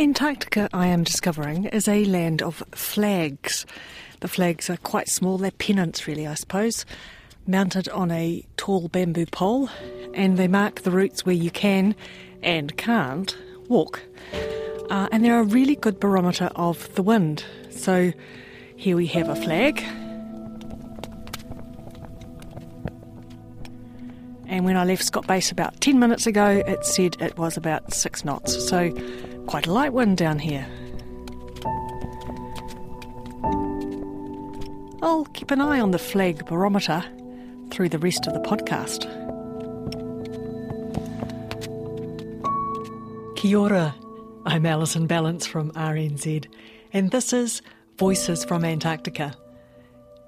Antarctica, I am discovering, is a land of flags. The flags are quite small, they're pennants, really, I suppose, mounted on a tall bamboo pole, and they mark the routes where you can and can't walk. Uh, and they're a really good barometer of the wind. So here we have a flag. And when I left Scott Base about 10 minutes ago, it said it was about 6 knots. So quite a light one down here. I'll keep an eye on the flag barometer through the rest of the podcast. Kia ora. I'm Alison Ballance from RNZ, and this is Voices from Antarctica.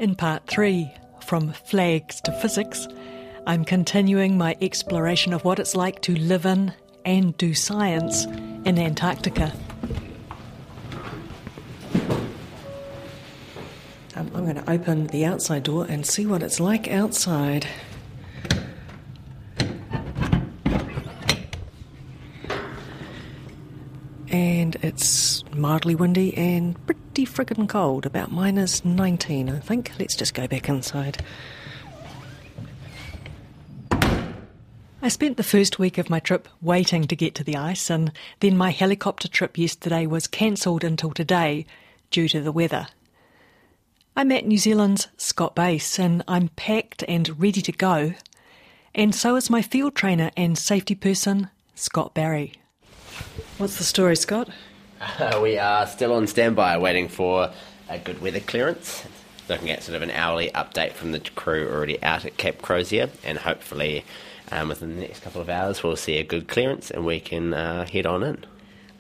In part three, From Flags to Physics, I'm continuing my exploration of what it's like to live in and do science in Antarctica. Um, I'm going to open the outside door and see what it's like outside. And it's mildly windy and pretty friggin' cold, about minus 19, I think. Let's just go back inside. I spent the first week of my trip waiting to get to the ice, and then my helicopter trip yesterday was cancelled until today due to the weather. I'm at New Zealand's Scott Base, and I'm packed and ready to go. And so is my field trainer and safety person, Scott Barry. What's the story, Scott? Uh, we are still on standby, waiting for a good weather clearance. Looking at sort of an hourly update from the crew already out at Cape Crozier, and hopefully um, within the next couple of hours we'll see a good clearance and we can uh, head on in.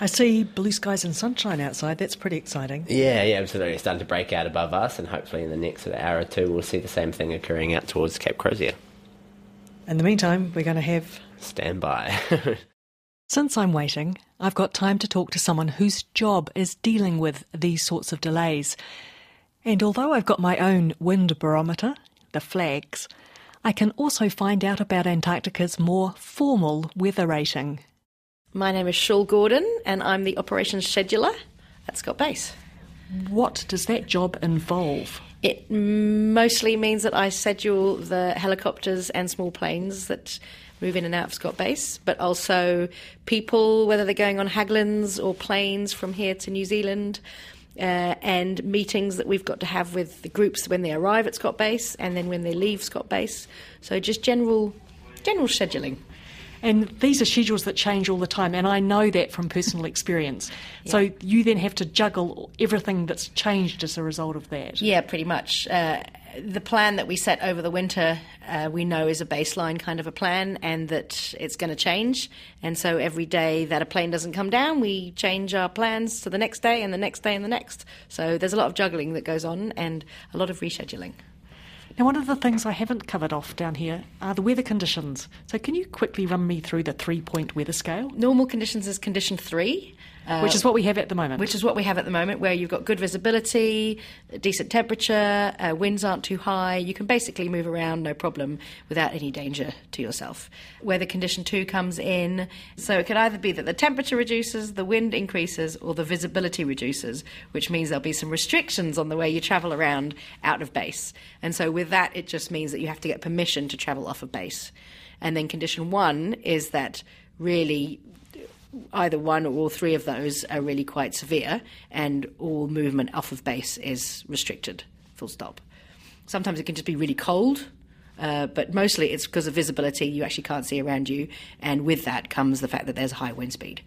I see blue skies and sunshine outside. That's pretty exciting. Yeah, yeah, absolutely. It's starting to break out above us, and hopefully in the next sort of hour or two we'll see the same thing occurring out towards Cape Crozier. In the meantime, we're going to have standby. Since I'm waiting, I've got time to talk to someone whose job is dealing with these sorts of delays. And although I've got my own wind barometer, the flags, I can also find out about Antarctica's more formal weather rating. My name is Shul Gordon, and I'm the operations scheduler at Scott Base. What does that job involve? It mostly means that I schedule the helicopters and small planes that move in and out of Scott Base, but also people, whether they're going on Haglunds or planes from here to New Zealand, uh, and meetings that we've got to have with the groups when they arrive at Scott Base and then when they leave Scott Base. So just general, general scheduling. And these are schedules that change all the time, and I know that from personal experience. yeah. So you then have to juggle everything that's changed as a result of that. Yeah, pretty much. Uh, the plan that we set over the winter, uh, we know is a baseline kind of a plan, and that it's going to change. And so every day that a plane doesn't come down, we change our plans to the next day, and the next day, and the next. So there's a lot of juggling that goes on, and a lot of rescheduling. Now, one of the things I haven't covered off down here are the weather conditions. So, can you quickly run me through the three point weather scale? Normal conditions is condition three. Uh, which is what we have at the moment. Which is what we have at the moment, where you've got good visibility, decent temperature, uh, winds aren't too high. You can basically move around no problem without any danger to yourself. Where the condition two comes in, so it could either be that the temperature reduces, the wind increases, or the visibility reduces, which means there'll be some restrictions on the way you travel around out of base. And so with that, it just means that you have to get permission to travel off of base. And then condition one is that really either one or all three of those are really quite severe, and all movement off of base is restricted, full stop. Sometimes it can just be really cold, uh, but mostly it's because of visibility. You actually can't see around you, and with that comes the fact that there's high wind speed.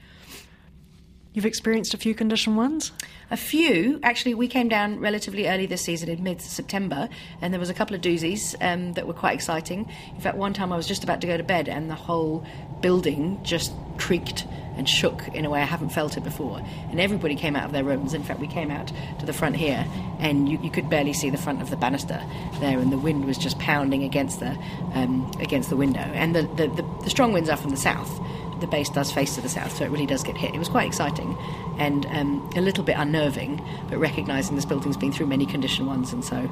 You've experienced a few condition ones? A few. Actually, we came down relatively early this season in mid September, and there was a couple of doozies um, that were quite exciting. In fact, one time I was just about to go to bed, and the whole building just creaked and shook in a way I haven't felt it before. And everybody came out of their rooms. In fact, we came out to the front here, and you, you could barely see the front of the banister there, and the wind was just pounding against the um, against the window. And the, the, the, the strong winds are from the south the base does face to the south, so it really does get hit. It was quite exciting and um, a little bit unnerving, but recognising this building's been through many condition ones, and so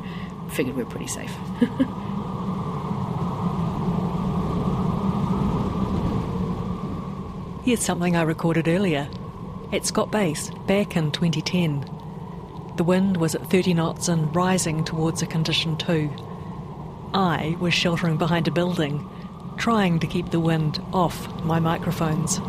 figured we we're pretty safe. Here's something I recorded earlier at Scott Base back in 2010. The wind was at 30 knots and rising towards a condition 2. I was sheltering behind a building trying to keep the wind off my microphones.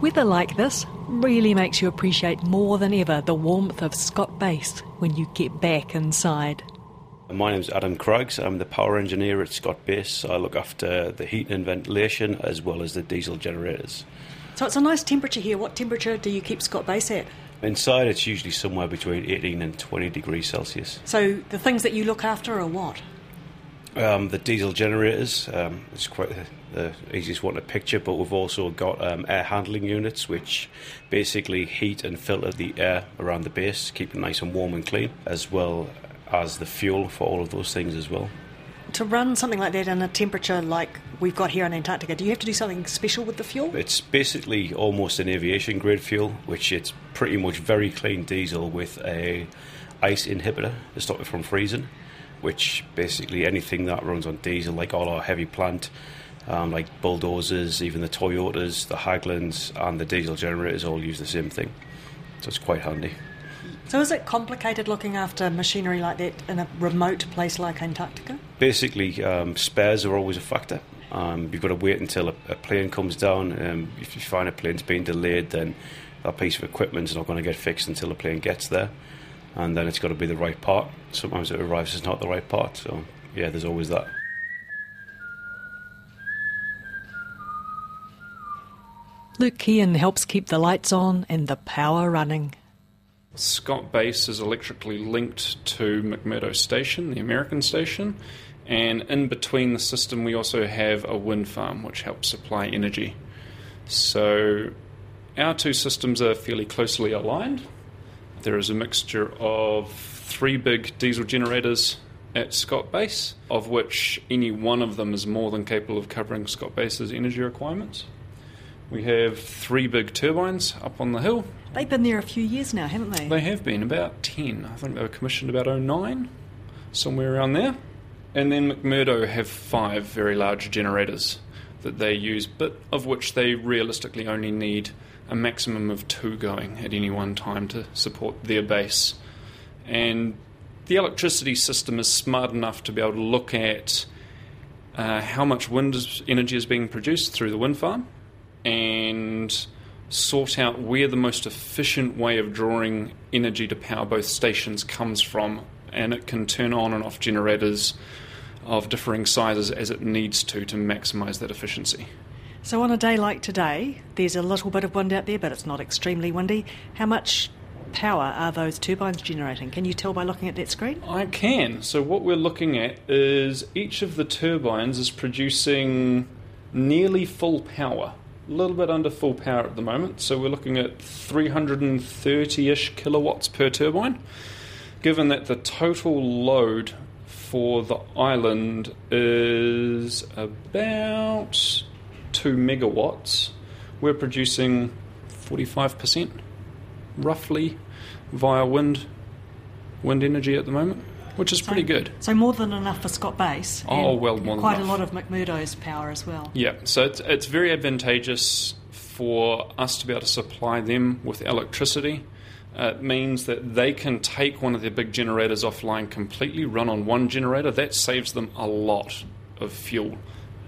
Weather like this really makes you appreciate more than ever the warmth of Scott Base when you get back inside. My name's Adam Craggs. I'm the power engineer at Scott Base. I look after the heat and ventilation as well as the diesel generators. So it's a nice temperature here. What temperature do you keep Scott Base at? Inside, it's usually somewhere between 18 and 20 degrees Celsius. So the things that you look after are what? Um, the diesel generators. Um, it's quite the, the, easiest one to picture, but we've also got um, air handling units, which basically heat and filter the air around the base, keep it nice and warm and clean, as well as the fuel for all of those things as well to run something like that in a temperature like we've got here in Antarctica, do you have to do something special with the fuel? It's basically almost an aviation grade fuel, which it's pretty much very clean diesel with a ice inhibitor to stop it from freezing. Which basically anything that runs on diesel, like all our heavy plant, um, like bulldozers, even the Toyotas, the Haglunds, and the diesel generators all use the same thing. So it's quite handy. So is it complicated looking after machinery like that in a remote place like Antarctica? Basically, um, spares are always a factor. Um, you've got to wait until a, a plane comes down. Um, if you find a plane's being delayed, then that piece of equipment's not going to get fixed until the plane gets there. And then it's got to be the right part. Sometimes it arrives as not the right part. So, yeah, there's always that. Luke Kean helps keep the lights on and the power running. Scott Base is electrically linked to McMurdo Station, the American station, and in between the system, we also have a wind farm which helps supply energy. So, our two systems are fairly closely aligned. There is a mixture of three big diesel generators at Scott Base, of which any one of them is more than capable of covering Scott Base's energy requirements. We have three big turbines up on the hill. They've been there a few years now, haven't they? They have been, about 10. I think they were commissioned about 09, somewhere around there. And then McMurdo have five very large generators that they use, but of which they realistically only need a maximum of two going at any one time to support their base. And the electricity system is smart enough to be able to look at uh, how much wind energy is being produced through the wind farm and sort out where the most efficient way of drawing energy to power both stations comes from, and it can turn on and off generators of differing sizes as it needs to to maximize that efficiency. So, on a day like today, there's a little bit of wind out there, but it's not extremely windy. How much power are those turbines generating? Can you tell by looking at that screen? I can. So, what we're looking at is each of the turbines is producing nearly full power a little bit under full power at the moment, so we're looking at 330 ish kilowatts per turbine. Given that the total load for the island is about 2 megawatts, we're producing 45% roughly via wind wind energy at the moment which is so, pretty good. So more than enough for Scott Base. Oh well, more quite a lot of McMurdo's power as well. Yeah, so it's it's very advantageous for us to be able to supply them with electricity. Uh, it means that they can take one of their big generators offline completely, run on one generator. That saves them a lot of fuel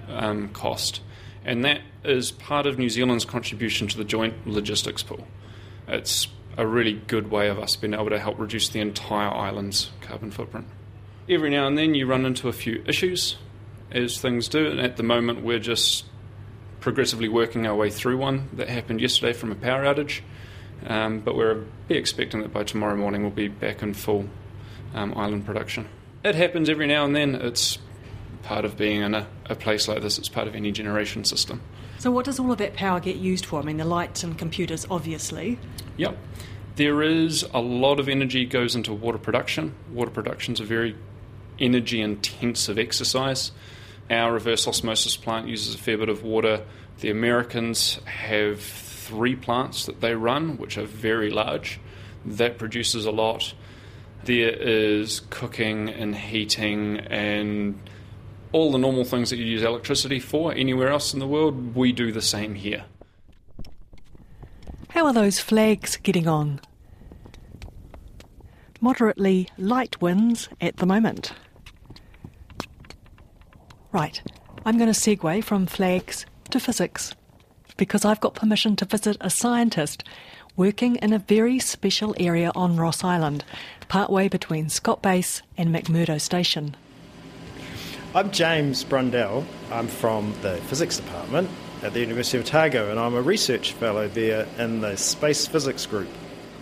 um, cost. And that is part of New Zealand's contribution to the joint logistics pool. It's a really good way of us being able to help reduce the entire island's carbon footprint. Every now and then you run into a few issues, as things do, and at the moment we're just progressively working our way through one that happened yesterday from a power outage. Um, but we're be expecting that by tomorrow morning we'll be back in full um, island production. It happens every now and then. It's part of being in a, a place like this. It's part of any generation system. So, what does all of that power get used for? I mean, the lights and computers, obviously. Yep. There is a lot of energy goes into water production. Water production is a very energy intensive exercise. Our reverse osmosis plant uses a fair bit of water. The Americans have three plants that they run, which are very large. That produces a lot. There is cooking and heating and all the normal things that you use electricity for anywhere else in the world. We do the same here. How are those flags getting on? Moderately light winds at the moment. Right, I'm going to segue from flags to physics because I've got permission to visit a scientist working in a very special area on Ross Island, partway between Scott Base and McMurdo Station. I'm James Brundell. I'm from the physics department at the University of Otago and I'm a research fellow there in the space physics group.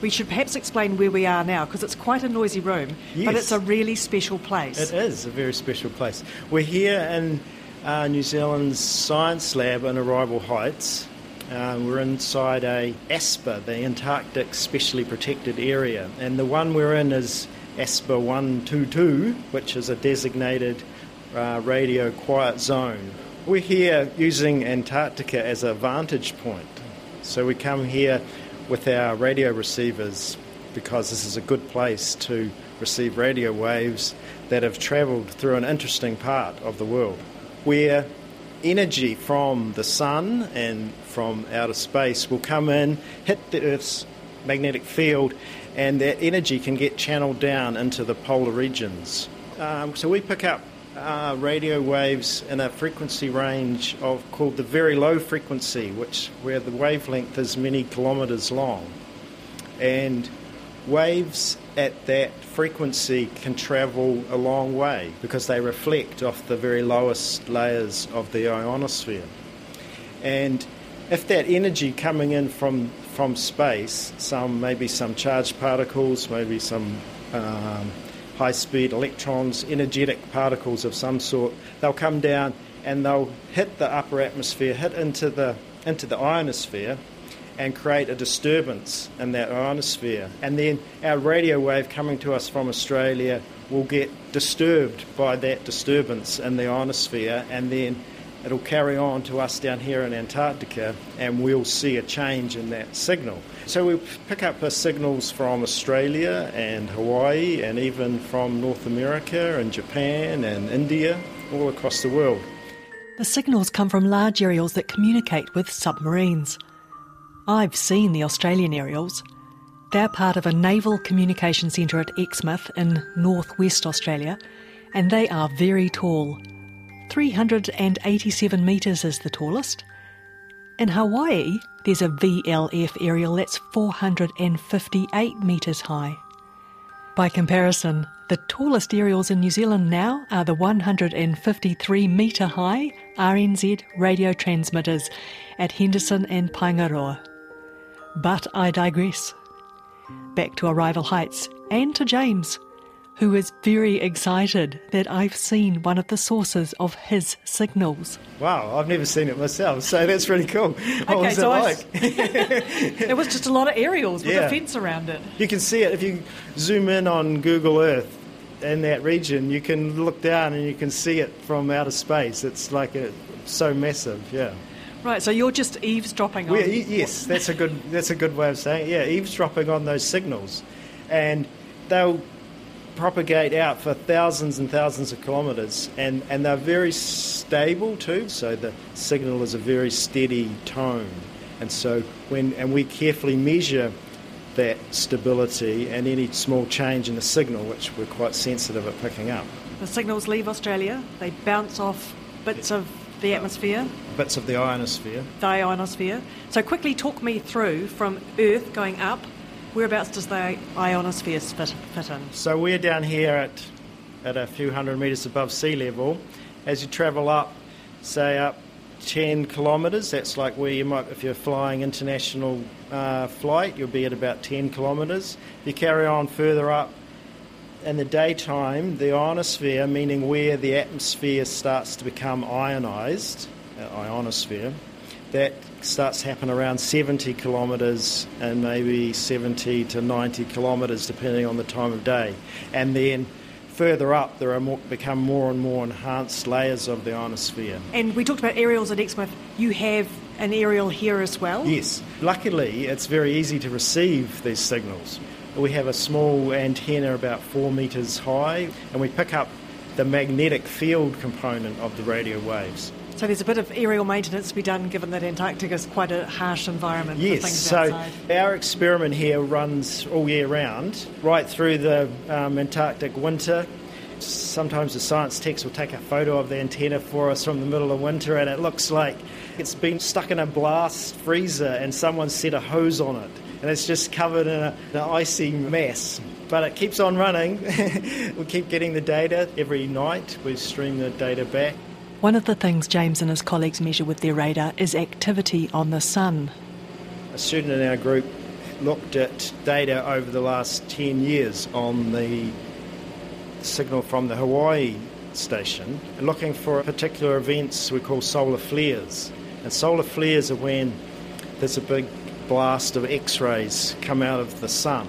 We should perhaps explain where we are now because it's quite a noisy room, Yes. but it's a really special place. It is a very special place. We're here in uh, New Zealand's science lab in Arrival Heights. Uh, we're inside a ASPA, the Antarctic Specially Protected Area, and the one we're in is ASPA 122, which is a designated uh, radio quiet zone. We're here using Antarctica as a vantage point. So we come here with our radio receivers because this is a good place to receive radio waves that have travelled through an interesting part of the world where energy from the sun and from outer space will come in, hit the Earth's magnetic field, and that energy can get channeled down into the polar regions. Um, so we pick up radio waves in a frequency range of called the very low frequency, which where the wavelength is many kilometres long, and waves at that frequency can travel a long way because they reflect off the very lowest layers of the ionosphere. And if that energy coming in from from space, some maybe some charged particles, maybe some um, high-speed electrons, energetic particles of some sort, they'll come down and they'll hit the upper atmosphere, hit into the into the ionosphere, and create a disturbance in that ionosphere. And then our radio wave coming to us from Australia will get disturbed by that disturbance in the ionosphere, and then it'll carry on to us down here in Antarctica, and we'll see a change in that signal. So we pick up the signals from Australia and Hawaii, and even from North America and Japan and India, all across the world. The signals come from large aerials that communicate with submarines. I've seen the Australian aerials. They're part of a naval communication centre at Exmouth in northwest Australia, and they are very tall. 387 metres is the tallest. In Hawaii, there's a VLF aerial that's 458 metres high. By comparison, the tallest aerials in New Zealand now are the 153 metre high RNZ radio transmitters at Henderson and Paengaroa. But I digress. Back to Arrival Heights and to James, who is very excited that I've seen one of the sources of his signals. Wow, I've never seen it myself, so that's really cool. What was it I- like? It was just a lot of aerials with Yeah. a fence around it. You can see it if you zoom in on Google Earth in that region. You can look down and you can see it from outer space. It's like a, so massive. Yeah. Right, so you're just eavesdropping on. Y- yes, that's a good that's a good way of saying it. Yeah, eavesdropping on those signals, and they'll propagate out for thousands and thousands of kilometres, and, and they're very stable too. So the signal is a very steady tone, and so when and we carefully measure that stability and any small change in the signal, which we're quite sensitive at picking up. The signals leave Australia, they bounce off bits of the atmosphere, Bits of the ionosphere. the ionosphere. So quickly talk me through from Earth going up, whereabouts does the ionosphere fit, fit in? So we're down here at, at a few hundred metres above sea level. As you travel up, say up 10 kilometres. That's like where you might, if you're flying international uh, flight, you'll be at about 10 kilometres. If You carry on further up in the daytime, the ionosphere, meaning where the atmosphere starts to become ionised, uh, ionosphere, that starts to happen around 70 kilometres and maybe 70 to 90 kilometres depending on the time of day. And then further up, there are more, become more and more enhanced layers of the ionosphere. And we talked about aerials at Exmouth. You have an aerial here as well? Yes. Luckily, it's very easy to receive these signals. We have a small antenna about four metres high, and we pick up the magnetic field component of the radio waves. So there's a bit of aerial maintenance to be done given that Antarctica is quite a harsh environment yes, so outside. our experiment here runs all year round, right through the um, Antarctic winter. Sometimes the science techs will take a photo of the antenna for us from the middle of winter and it looks like it's been stuck in a blast freezer and someone set a hose on it and it's just covered in a, an icy mess. But it keeps on running. we keep getting the data every night. We stream the data back. One of the things James and his colleagues measure with their radar is activity on the sun. A student in our group looked at data over the last 10 years on the signal from the Hawaii station, looking for particular events we call solar flares. And solar flares are when there's a big blast of X rays come out of the sun.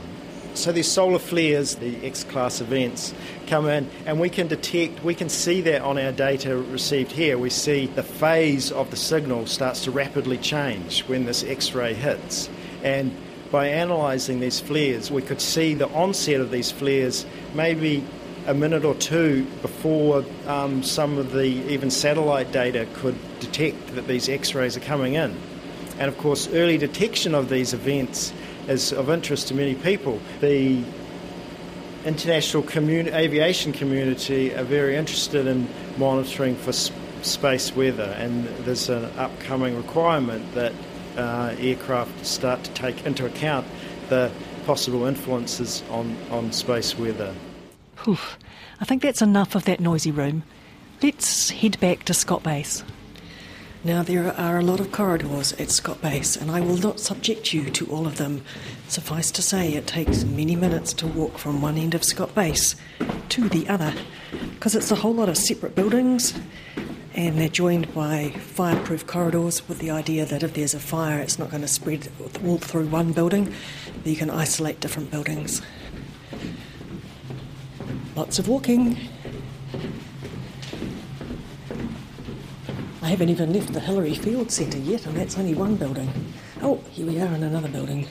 So these solar flares, the X class events, come in and we can detect, we can see that on our data received here. We see the phase of the signal starts to rapidly change when this X ray hits. And by analysing these flares, we could see the onset of these flares maybe a minute or two before um, some of the even satellite data could detect that these X rays are coming in. And of course, early detection of these events is of interest to many people. The international communi- aviation community are very interested in monitoring for sp- space weather, and there's an upcoming requirement that uh, aircraft start to take into account the possible influences on, on space weather. Whew. I think that's enough of that noisy room. Let's head back to Scott Base. Now, there are a lot of corridors at Scott Base, and I will not subject you to all of them. Suffice to say, it takes many minutes to walk from one end of Scott Base to the other, because it's a whole lot of separate buildings, and they're joined by fireproof corridors with the idea that if there's a fire, it's not going to spread all through one building, but you can isolate different buildings. Lots of walking. I haven't even left the Hillary Field Centre yet, and that's only one building. Oh, here we are in another building.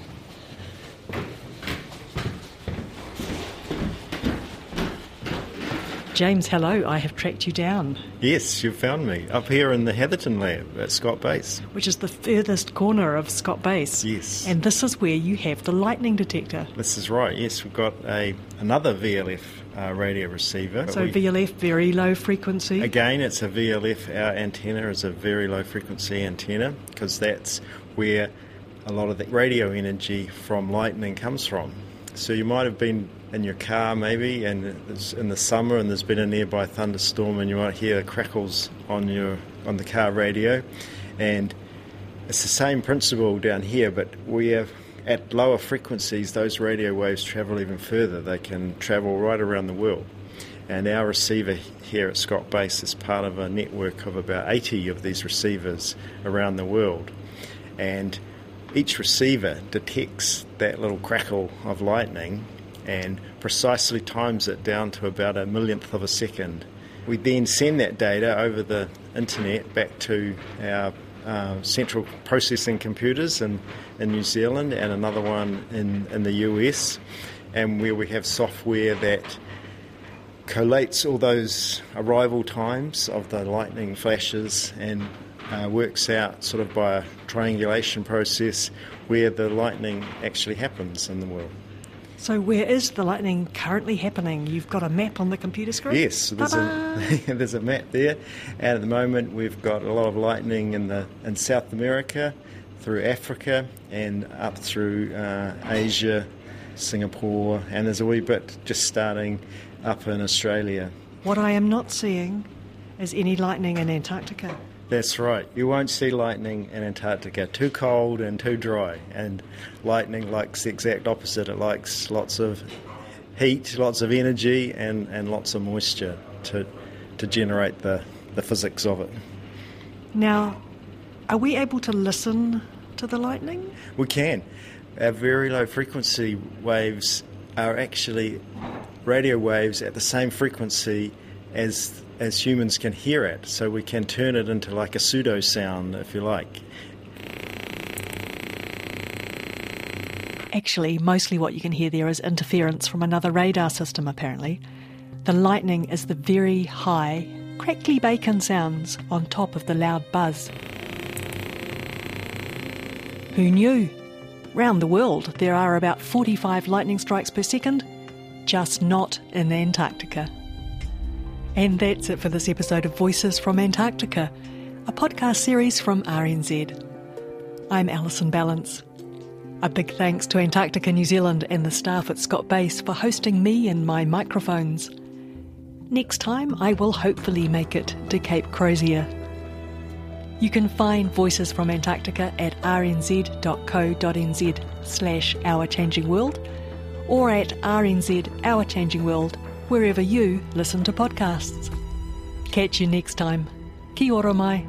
James, hello. I have tracked you down, Yes, you've found me up here in the Hatherton lab at Scott Base. which is the furthest corner of Scott Base. Yes. And this is where you have the lightning detector. This is right. Yes, we've got a another VLF uh, radio receiver. So We- VLF, very low frequency. Again, it's a VLF. Our antenna is a very low frequency antenna because that's where a lot of the radio energy from lightning comes from. So you might have been in your car maybe, and it's in the summer, and there's been a nearby thunderstorm, and you might hear crackles on your on the car radio, and it's the same principle down here, but we have at lower frequencies those radio waves travel even further. They can travel right around the world. And our receiver here at Scott Base is part of a network of about 80 of these receivers around the world. And each receiver detects that little crackle of lightning and precisely times it down to about a millionth of a second. We then send that data over the internet back to our uh, central processing computers in, in New Zealand and another one in, in the US, and where we have software that collates all those arrival times of the lightning flashes and uh, works out sort of by a triangulation process where the lightning actually happens in the world. So where is the lightning currently happening? You've got a map on the computer screen? Yes, there's a, there's a map there, and at the moment we've got a lot of lightning in the in South America, through Africa, and up through uh, Asia, Singapore, and there's a wee bit just starting up in Australia. What I am not seeing is any lightning in Antarctica. That's right. You won't see lightning in Antarctica. Too cold and too dry. And lightning likes the exact opposite. It likes lots of heat, lots of energy, and, and lots of moisture to, to generate the, the physics of it. Now, are we able to listen to the lightning? We can. Our very low frequency waves are actually radio waves at the same frequency as as humans can hear it, so we can turn it into like a pseudo sound, if you like. Actually, mostly what you can hear there is interference from another radar system, apparently. The lightning is the very high, crackly bacon sounds on top of the loud buzz. Who knew? Round the world, there are about 45 lightning strikes per second, just not in Antarctica. And that's it for this episode of Voices from Antarctica, a podcast series from RNZ. I'm Alison Ballance. A big thanks to Antarctica New Zealand and the staff at Scott Base for hosting me and my microphones. Next time, I will hopefully make it to Cape Crozier. You can find Voices from Antarctica at rnz.co.nz slash Our Changing World or at RNZ Our Changing World wherever you listen to podcasts. Catch you next time. Ki ora mai.